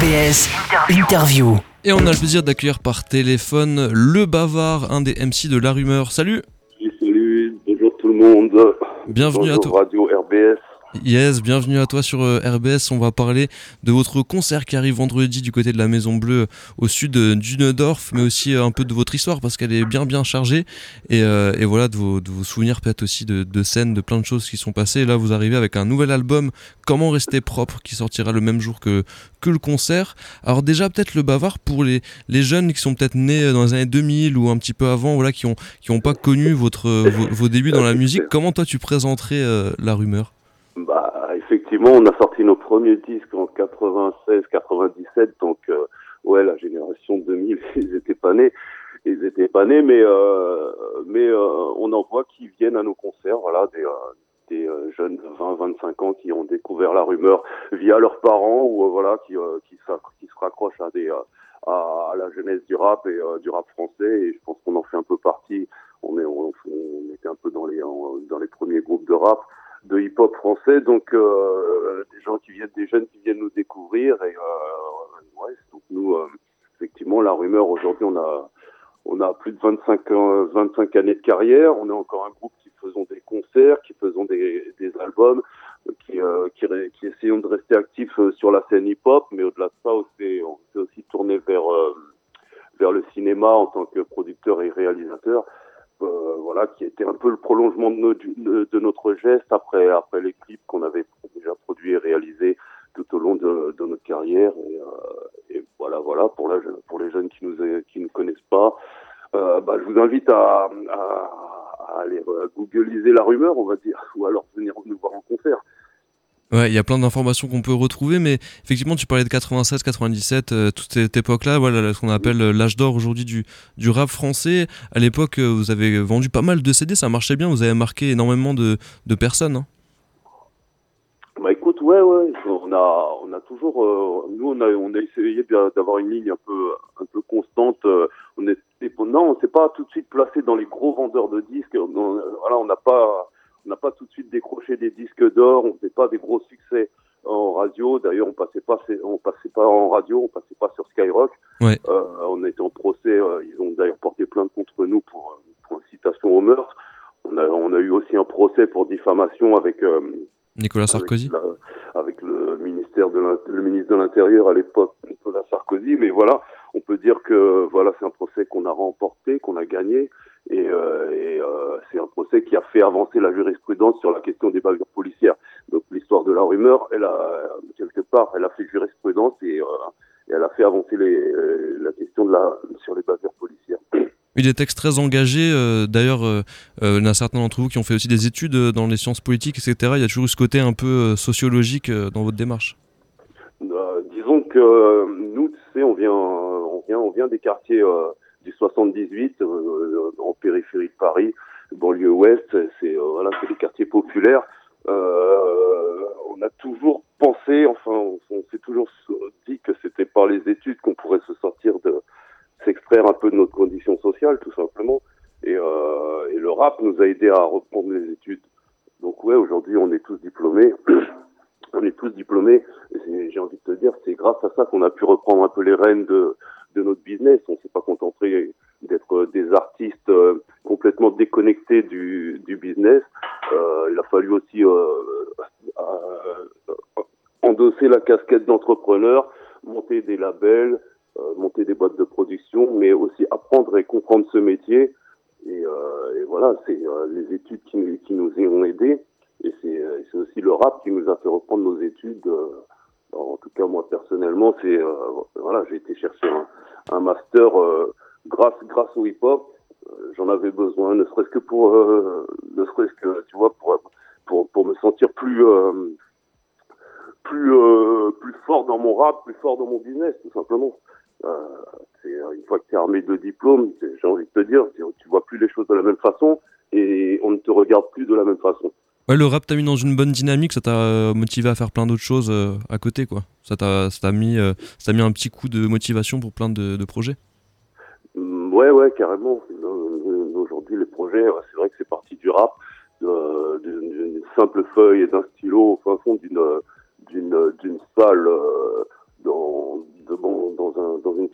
RBS Interview. Et on a le plaisir d'accueillir par téléphone le bavard, un des MC de La Rumeur. Salut Salut, bonjour tout le monde. Bienvenue bonjour à toi. Radio RBS. Yes, bienvenue à toi sur euh, RBS. On va parler de votre concert qui arrive vendredi du côté de la Maison Bleue au sud euh, d'Unedorf, mais aussi euh, un peu de votre histoire parce qu'elle est bien bien chargée. Et, voilà, de vos, souvenirs peut-être aussi de, scènes, de plein de choses qui sont passées. Et là, vous arrivez avec un nouvel album, Comment rester propre, qui sortira le même jour que, que le concert. Alors déjà, peut-être le bavard pour les, les jeunes qui sont peut-être nés dans les années 2000 ou un petit peu avant, voilà, qui ont, qui pas connu votre, vos, débuts dans la musique. Comment toi tu présenterais la rumeur? Bah, effectivement, on a sorti nos premiers disques en 96-97, donc euh, ouais, la génération 2000, ils étaient pas nés, ils étaient pas nés, mais euh, mais euh, on en voit qui viennent à nos concerts, voilà, des euh, des euh, jeunes de 20-25 ans qui ont découvert la rumeur via leurs parents ou voilà qui qui, qui se raccrochent à des à, la jeunesse du rap et du rap français et je pense qu'on en fait un peu partie. On est on, était un peu dans les dans les premiers groupes de rap de hip-hop français, donc euh, des gens qui viennent, des jeunes qui viennent nous découvrir et euh, ouais, donc nous euh, effectivement la rumeur aujourd'hui on a on a plus de 25 ans, 25 années de carrière, on est encore un groupe qui faisons des concerts, qui faisons des, des albums, qui, euh, qui, qui essayons de rester actifs euh, sur la scène hip-hop, mais au-delà de ça, on s'est on s'est aussi tourné vers euh, vers le cinéma en tant que producteur et réalisateur euh, voilà, qui était un peu le prolongement de, notre- geste après, après les clips qu'on avait déjà produits et réalisés tout au long de, notre carrière. Et, euh, voilà, voilà, pour, les jeunes qui nous, qui connaissent pas, euh, bah, je vous invite à, à, aller googliser la rumeur, on va dire, ou alors venir nous voir en concert. Ouais, il y a plein d'informations qu'on peut retrouver, mais effectivement, tu parlais de 96, 97, euh, toute cette époque-là, voilà, ce qu'on appelle euh, l'âge d'or aujourd'hui du, du rap français. À l'époque, euh, vous avez vendu pas mal de CD, ça marchait bien, vous avez marqué énormément de, de personnes. hein. Bah écoute, ouais, ouais, on a, on a toujours, euh, nous on a, on a essayé d'a- d'avoir une ligne un peu, un peu constante. euh, on est, non, on s'est pas tout de suite placé dans les gros vendeurs de disques. Voilà, on n'a pas, on n'a pas tout de suite décroché des disques d'or. On faisait pas des gros succès en radio. D'ailleurs, on passait pas, on passait pas en radio, on passait pas sur Skyrock. Ouais. Euh, on était en procès. euh, ils ont d'ailleurs porté plainte contre nous pour, euh, pour incitation au meurtre. On a, on a eu aussi un procès pour diffamation avec. euh, Nicolas Sarkozy. avec, la- avec le ministère de le ministre de l'Intérieur à l'époque, Nicolas Sarkozy. Mais voilà, on peut dire que voilà, c'est un procès qu'on a remporté, qu'on a gagné, et, euh, et, euh, c'est un procès qui a fait avancer la jurisprudence sur la question des bavures policières. Donc l'histoire de la rumeur, elle a quelque part, elle a fait jurisprudence et, euh, et elle a fait avancer les, euh, la question de la sur les bavures policières. Il est textes très engagé. euh, D'ailleurs, euh, euh, il y en a certains d'entre vous qui ont fait aussi des études euh, dans les sciences politiques, etc. Il y a toujours eu ce côté un peu euh, sociologique euh, dans votre démarche. Euh, disons que euh, nous, on vient, on vient, on vient des quartiers euh, du 78 euh, en périphérie de Paris, banlieue ouest. C'est euh, voilà, des quartiers populaires. Euh, on a toujours pensé, enfin, on s'est toujours dit que c'était par les études qu'on pourrait se sortir de, s'extraire un peu de notre condition sociale, tout simplement. Et, euh, et le rap nous a aidé à reprendre les études. Donc ouais, aujourd'hui, on est tous diplômés. on est tous diplômés. J'ai envie de te dire, c'est grâce à ça qu'on a pu reprendre un peu les rênes de, de notre business. On s'est pas contenté d'être des artistes euh, complètement déconnectés du, du business. Euh, il a fallu aussi euh, euh, endosser la casquette d'entrepreneur, monter des labels, monter des boîtes de production, mais aussi apprendre et comprendre ce métier. Et, euh, et voilà, c'est euh, les études qui, nous- qui nous ont aidés. Et c'est euh, aussi le rap qui nous a fait reprendre nos études. euh, en tout cas, moi personnellement, c'est euh, voilà, j'ai été chercher un, un master euh, grâce grâce au hip-hop. Euh, J'en avais besoin, ne serait-ce que pour, euh, ne serait-ce que tu vois, pour pour pour me sentir plus euh, plus euh, plus fort dans mon rap, plus fort dans mon business, tout simplement. Euh, euh, une fois que tu es armé de diplômes, j'ai envie de te dire, tu, vois plus les choses de la même façon et on ne te regarde plus de la même façon. Ouais, le rap t'a mis dans une bonne dynamique, ça t'a euh, motivé à faire plein d'autres choses à côté, quoi. Ça t'a ça t'a mis, ça t'a mis un petit coup de motivation pour plein de, de projets. Mm, Ouais, ouais, carrément. Aujourd'hui, les projets, c'est vrai que c'est parti du rap, d'une simple feuille et d'un stylo au fin fond d'une d'une d'une salle euh,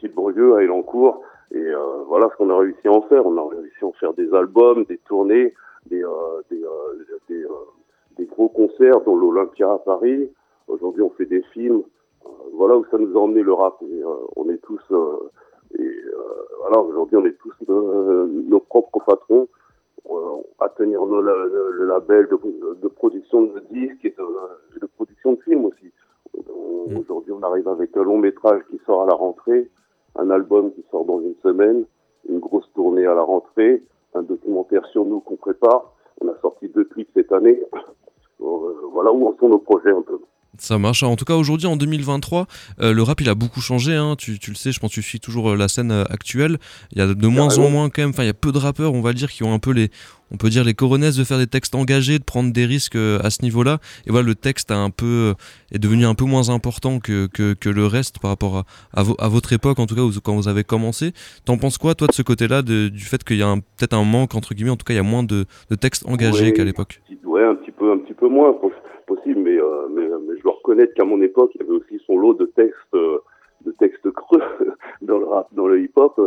de banlieue à Elancourt. Et euh, voilà ce qu'on a réussi à en faire. On a réussi à en faire des albums, des tournées, des, euh, des, euh, des, des, gros concerts, dont l'Olympia à Paris. Aujourd'hui, on fait des films. Voilà où ça nous a emmené le rap. Et, on est tous... et voilà, aujourd'hui, on est tous nos propres patrons à tenir le, le, le label de, de, production de disques et de, de production de films aussi. Mm. Aujourd'hui, on arrive avec un long métrage qui sort à la rentrée, un album qui sort dans une semaine, une grosse tournée à la rentrée, un documentaire sur nous qu'on prépare. On a sorti deux clips cette année. Euh, voilà où en sont nos projets un peu. Ça marche. En tout cas, aujourd'hui, en 2023, euh, le rap, il a beaucoup changé. Hein. Tu, tu, le sais, je pense que tu suis toujours euh, la scène euh, actuelle. Il y a de moins en moins, quand même. Enfin, il y a peu de rappeurs, on va dire, qui ont un peu les, on peut dire, les coronesses de faire des textes engagés, de prendre des risques à ce niveau-là. Et voilà, le texte a un peu, est devenu un peu moins important que, que, que le reste par rapport à, à, votre époque, en tout cas, quand vous avez commencé. T'en penses quoi, toi, de ce côté-là, du fait qu'il y a peut-être un manque, entre guillemets, en tout cas, il y a moins de, de textes engagés qu'à l'époque? Ouais, un petit peu, un petit peu moins possible, mais, euh, mais, mais, je dois reconnaître qu'à mon époque, il y avait aussi son lot de textes, euh, de textes creux dans le rap, dans le hip-hop.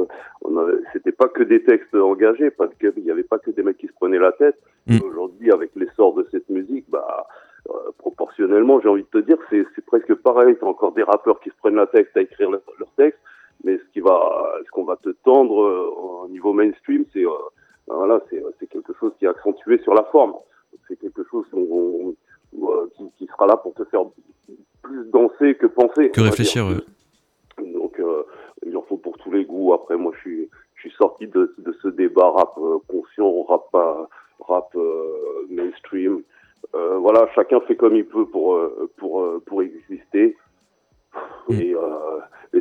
C'était pas que des textes engagés, parce qu'il n'y avait pas que des mecs qui se prenaient la tête. Mm. Aujourd'hui, avec l'essor de cette musique, bah, euh, proportionnellement, j'ai envie de te dire, c'est presque pareil. T'as encore des rappeurs qui se prennent la tête à écrire leur, texte, mais ce qui va, ce qu'on va te tendre euh, au niveau mainstream, c'est euh, voilà, c'est quelque chose qui est accentué sur la forme. C'est quelque chose qu'on qui, qui, sera là pour te faire plus danser que penser. Que réfléchir. Donc, euh, il en faut pour tous les goûts. Après, moi, je suis, je suis sorti de, de ce débat rap euh, conscient, rap, rap mainstream. voilà, chacun fait comme il peut pour, pour, pour exister. Mm. Et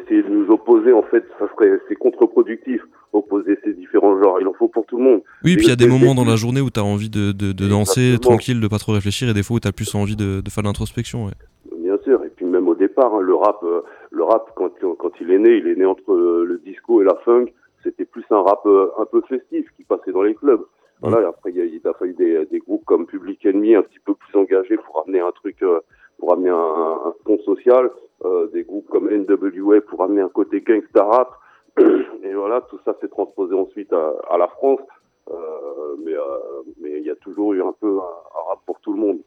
essayer de nous opposer, en fait, ça serait c'est contre-productif opposer ces différents genres. Il en faut pour tout le monde. Oui, puis il y a des moments dans la journée où tu as envie de, de, de danser tranquille, de pas trop réfléchir, et des fois où tu as plus envie de, de faire l'introspection. Ouais. Bien sûr, et puis même au départ, hein, le rap, euh, le rap quand, quand il est né, il est né entre euh, le disco et la funk. C'était plus un rap euh, un peu festif qui passait dans les clubs. Voilà, après il y a, il a fallu des, des, groupes comme Public Enemy un petit peu plus engagés pour amener un truc, social. des groupes comme NWA pour amener un côté gangsta rap. Et voilà, tout ça s'est transposé ensuite à, la France. Euh, mais euh, mais il y a toujours eu un peu un, rap pour tout le monde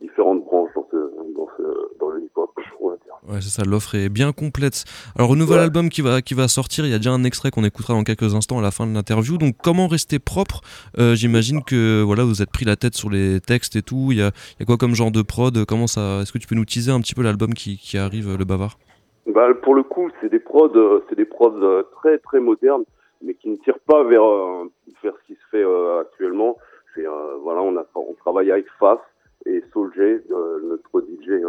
différentes branches dans, le va dire. Ouais, c'est ça, l'offre est bien complète. Alors, au nouvel ouais. album qui va, qui va sortir, il y a déjà un extrait qu'on écoutera dans quelques instants à la fin de l'interview. Donc, comment rester propre? Euh, J'imagine que voilà, vous êtes pris la tête sur les textes et tout. Il y a, il y a quoi comme genre de prod? Comment ça Est-ce que tu peux nous teaser un petit peu l'album qui, qui arrive, le Bavard? Bah, Pour le coup, c'est des prods, euh, c'est des prods euh, très très modernes, mais qui ne tirent pas vers, euh, vers ce qui se fait euh, actuellement. C'est voilà, on a on travaille avec Fast et Soulja, notre DJ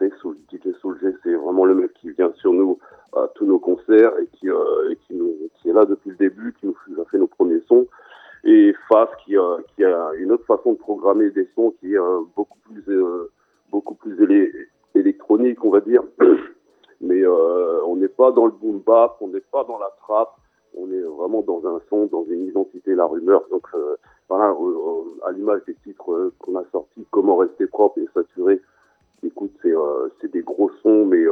DJ Soulja, c'est vraiment le mec qui vient sur nous à tous nos concerts et qui et qui, nous, qui est là depuis le début, qui nous a fait nos premiers sons. Et Fast qui, qui a une autre façon de programmer des sons qui est beaucoup plus beaucoup plus électronique, on va dire. Mais euh, on n'est pas dans le boom bap, on n'est pas dans la trappe, on est vraiment dans un son, dans une identité, la rumeur. Donc euh, voilà, euh, à l'image des titres euh, qu'on a sortis, comment rester propre et saturé. Écoute, c'est euh, c'est des gros sons, mais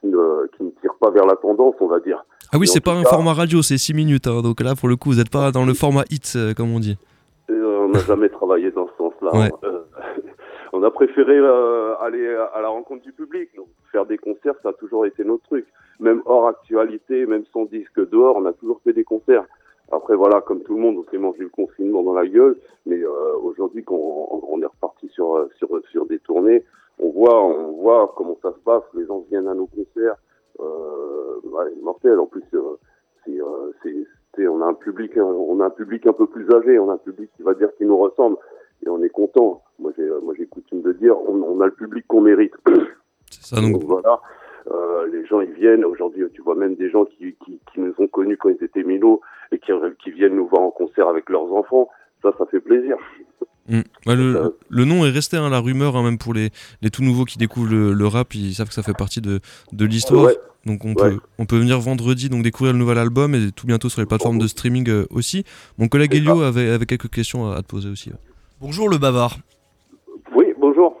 qui ne, qui ne tirent pas vers la tendance, on va dire. Ah oui, c'est pas un cas, format radio, c'est 6 minutes. Hein, donc là, pour le coup, vous n'êtes pas dans le format hit, comme on dit. on n'a jamais travaillé dans ce sens-là. Ouais. Hein on a préféré euh, aller à la rencontre du public. Donc, faire des concerts, ça a toujours été notre truc. Même hors actualité, même sans disque dehors, on a toujours fait des concerts. Après, voilà, comme tout le monde, on s'est mangé le confinement dans la gueule. Mais euh, aujourd'hui, quand on, on, est reparti sur, sur, sur des tournées, on voit, on voit comment ça se passe. Les gens viennent à nos concerts. Euh, ouais, mortel. En plus, euh, c'est, euh, c'est, on a un public, on a un public un peu plus âgé. On a un public qui va dire qu'il nous ressemble et on est content. Moi, j'ai, moi, j'ai coutume de dire, on, on, a le public qu'on mérite. C'est ça, donc. donc voilà. Euh, les gens, ils viennent. Aujourd'hui, tu vois même des gens qui, qui, qui nous ont connus quand ils étaient minots et qui, qui viennent nous voir en concert avec leurs enfants. Ça, ça fait plaisir. Mmh. Ouais, le, euh, le, nom est resté, hein, la rumeur, hein, même pour les, les tout nouveaux qui découvrent le, le, rap, ils savent que ça fait partie de, de l'histoire. Ouais. Donc on, ouais. peut, on peut venir vendredi donc découvrir le nouvel album et tout bientôt sur les plateformes de streaming euh, aussi. Mon collègue Elio avait, avait quelques questions à, à te poser aussi. Bonjour le bavard. Oui, bonjour.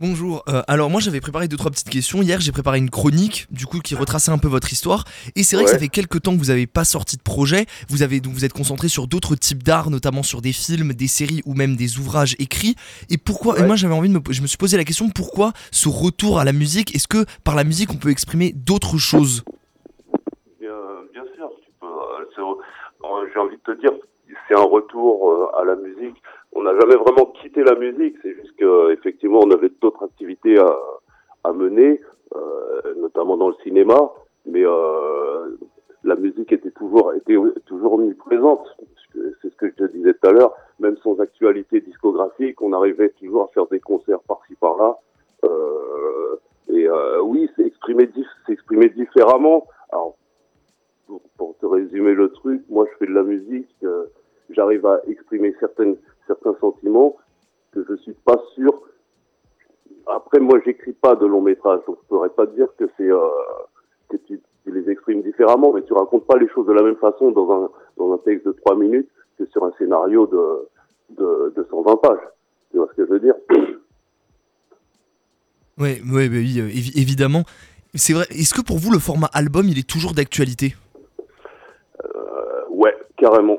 Bonjour. Euh, alors moi j'avais préparé deux trois petites questions. Hier j'ai préparé une chronique du coup qui retraçait un peu votre histoire. Et c'est vrai que ça fait quelques temps que vous n'avez pas sorti de projet. Vous avez donc vous êtes concentré sur d'autres types d'art, notamment sur des films, des séries ou même des ouvrages écrits. Et pourquoi Et moi j'avais envie de me, je me suis posé la question pourquoi ce retour à la musique? Est-ce que par la musique on peut exprimer d'autres choses? Bien, bien, sûr. Euh, j'ai envie de te dire, c'est un retour euh, à la musique on n'a jamais vraiment quitté la musique. C'est juste qu'effectivement, on avait d'autres activités à, à mener, euh, notamment dans le cinéma. Mais euh, la musique était toujours, était toujours omniprésente. C'est ce que je te disais tout à l'heure. Même sans actualité discographique, on arrivait toujours à faire des concerts par-ci par-là. Euh, et euh, oui, c'est exprimé, s'exprimer différemment. Alors, pour, pour, te résumer le truc, moi, je fais de la musique. Euh, j'arrive à exprimer certaines certains sentiments que je suis pas sûr. Après, moi, j'écris pas de long métrage, donc je pourrais pas dire que c'est euh, que tu, tu, les exprimes différemment, mais tu racontes pas les choses de la même façon dans un dans un texte de trois minutes que sur un scénario de de, de 120 pages. Tu vois ce que je veux dire? Ouais, ouais, bah oui, euh, évidemment. C'est vrai. Est-ce que pour vous le format album, il est toujours d'actualité? Euh, Ouais, carrément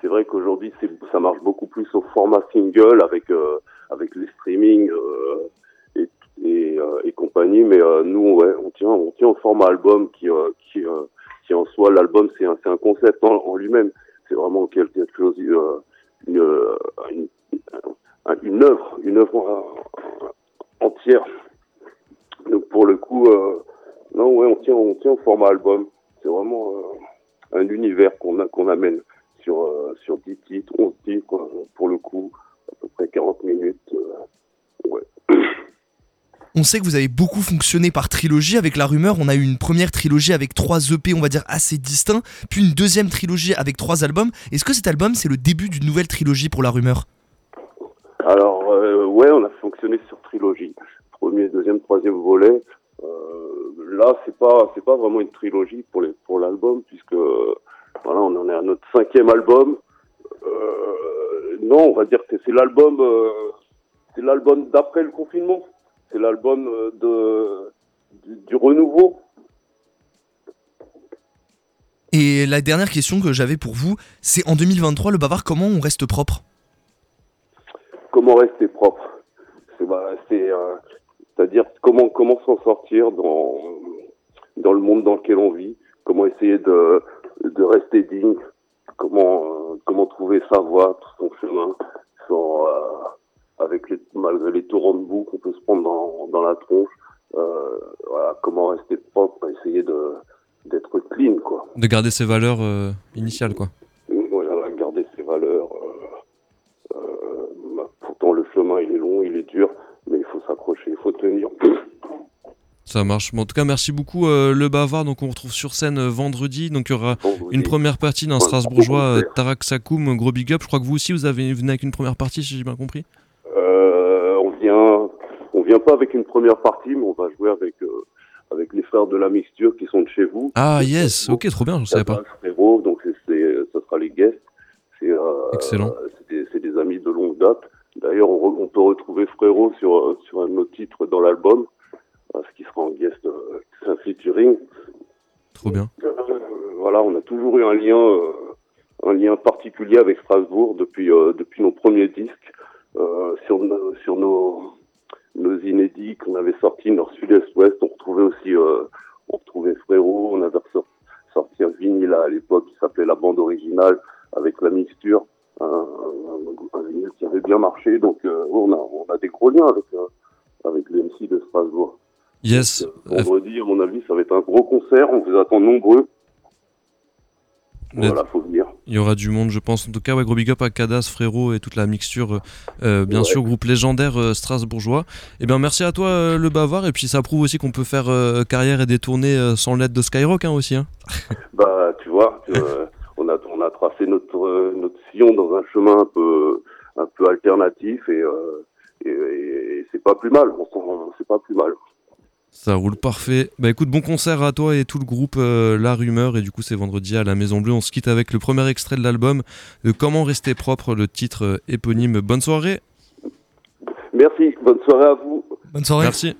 c'est vrai qu'aujourd'hui ça marche beaucoup plus au format single avec euh, avec les streaming euh, euh, et, compagnie mais nous ouais on tient on tient au format album qui en soi l'album c'est un concept en, lui-même. C'est vraiment quelque chose une œuvre une œuvre entière. Donc pour le coup non ouais on tient on tient au format album. C'est vraiment un univers qu'on amène sur, euh, sur 10 titres, 11 titres, pour le coup, à peu près 40 minutes. Euh, ouais. On sait que vous avez beaucoup fonctionné par trilogie. Avec La Rumeur, on a eu une première trilogie avec trois EP, on va dire, assez distincts, puis une deuxième trilogie avec trois albums. Est-ce que cet album, c'est le début d'une nouvelle trilogie pour La Rumeur? Alors, euh, ouais, on a fonctionné sur trilogie. Premier, deuxième, troisième volet. Euh, là, c'est pas, c'est pas vraiment une trilogie pour les, pour l'album, puisque voilà, on en est à notre cinquième album. Euh, non, on va dire que c'est l'album, euh, c'est l'album d'après le confinement. C'est l'album euh, de du, du, renouveau. Et la dernière question que j'avais pour vous, c'est en 2023, le Bavard, comment on reste propre? Comment rester propre? C'est bah, à dire comment comment s'en sortir dans dans le monde dans lequel on vit? Comment essayer de de rester digne, comment euh, comment trouver sa voie, son chemin, sans, euh, avec les, malgré les torrents de boue qu'on peut se prendre dans, dans la tronche. Euh, voilà, comment rester propre, essayer de d'être clean, quoi. De garder ses valeurs initiales, quoi. Voilà, garder ses valeurs. Bah, pourtant, le chemin, il est long, il est dur, mais il faut s'accrocher, il faut tenir. Ça marche. en tout cas, merci beaucoup euh, le Bavard. Donc on retrouve sur scène euh, vendredi. Donc il y aura une première partie d'un Strasbourgeois euh, Tarak Sakoum, gros big up. Je crois que vous aussi vous avez venu avec une première partie, si j'ai bien compris. on vient, on vient pas avec une première partie, mais on va jouer avec avec les frères de la mixture qui sont de chez vous. Ah yes, ok, trop bien, je savais pas. Frérot, donc c'est, ça sera les guests. C'est, Excellent. C'est des, amis de longue date. D'ailleurs, on, on, peut retrouver Frérot sur sur un autre titre dans l'album ce qui sera en guest, c'est un featuring. Trop bien. Euh, voilà, on a toujours eu un lien, euh, un lien particulier avec Strasbourg depuis euh, depuis nos premiers disques, sur sur nos nos inédits qu'on avait sortis Sud Est Ouest. On retrouvait aussi, on retrouvait Frérot. On avait sorti un vinyle à l'époque qui s'appelait la bande originale avec la mixture. Un, un, vinyle qui avait bien marché. Donc on a on a des gros liens avec avec les MC de Strasbourg. Yes. vendredi, à mon avis, ça va être un gros concert. On vous attend nombreux. Voilà, faut venir. Il y aura du monde, je pense. En tout cas, ouais, gros big up à Cadas, Frérot et toute la mixture, euh, euh bien sûr, groupe légendaire euh, strasbourgeois. Eh bien, merci à toi, euh, le Bavard. Et puis, ça prouve aussi qu'on peut faire carrière et détourner sans l'aide de Skyrock hein, aussi. Hein. bah, tu vois, on, a, on a tracé notre, notre sillon dans un chemin un peu, un peu alternatif et, et, et c'est pas plus mal. C'est pas plus mal. Ça roule parfait. Bah écoute, bon concert à toi et tout le groupe euh, La Rumeur. Et du coup, c'est vendredi à la Maison Bleue. On se quitte avec le premier extrait de l'album de Comment rester propre, le titre euh, éponyme. Bonne soirée. Merci, bonne soirée à vous. Bonne soirée. Merci.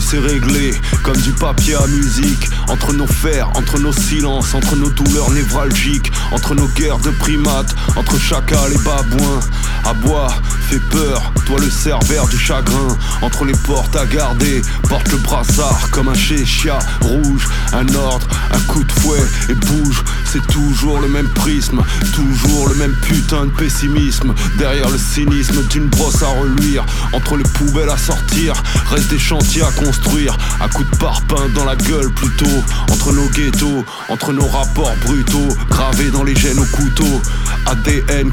C'est réglé, comme du papier à musique. Entre nos fers, entre nos silences, entre nos douleurs névralgiques, entre nos guerres de primates, entre chacal et babouins. À bois, fait peur, toi le cerbère du chagrin. Entre les portes à garder, porte le brassard comme un chéchia rouge. Un ordre, un coup de fouet et bouge. C'est toujours le même prisme, toujours le même putain de pessimisme. Derrière le cynisme d'une brosse à reluire, entre les poubelles à sortir, reste des chantiers à construire. À coups de parpaing dans la gueule plutôt. Entre nos ghettos, entre nos rapports brutaux, gravés dans les gènes au couteau. ADN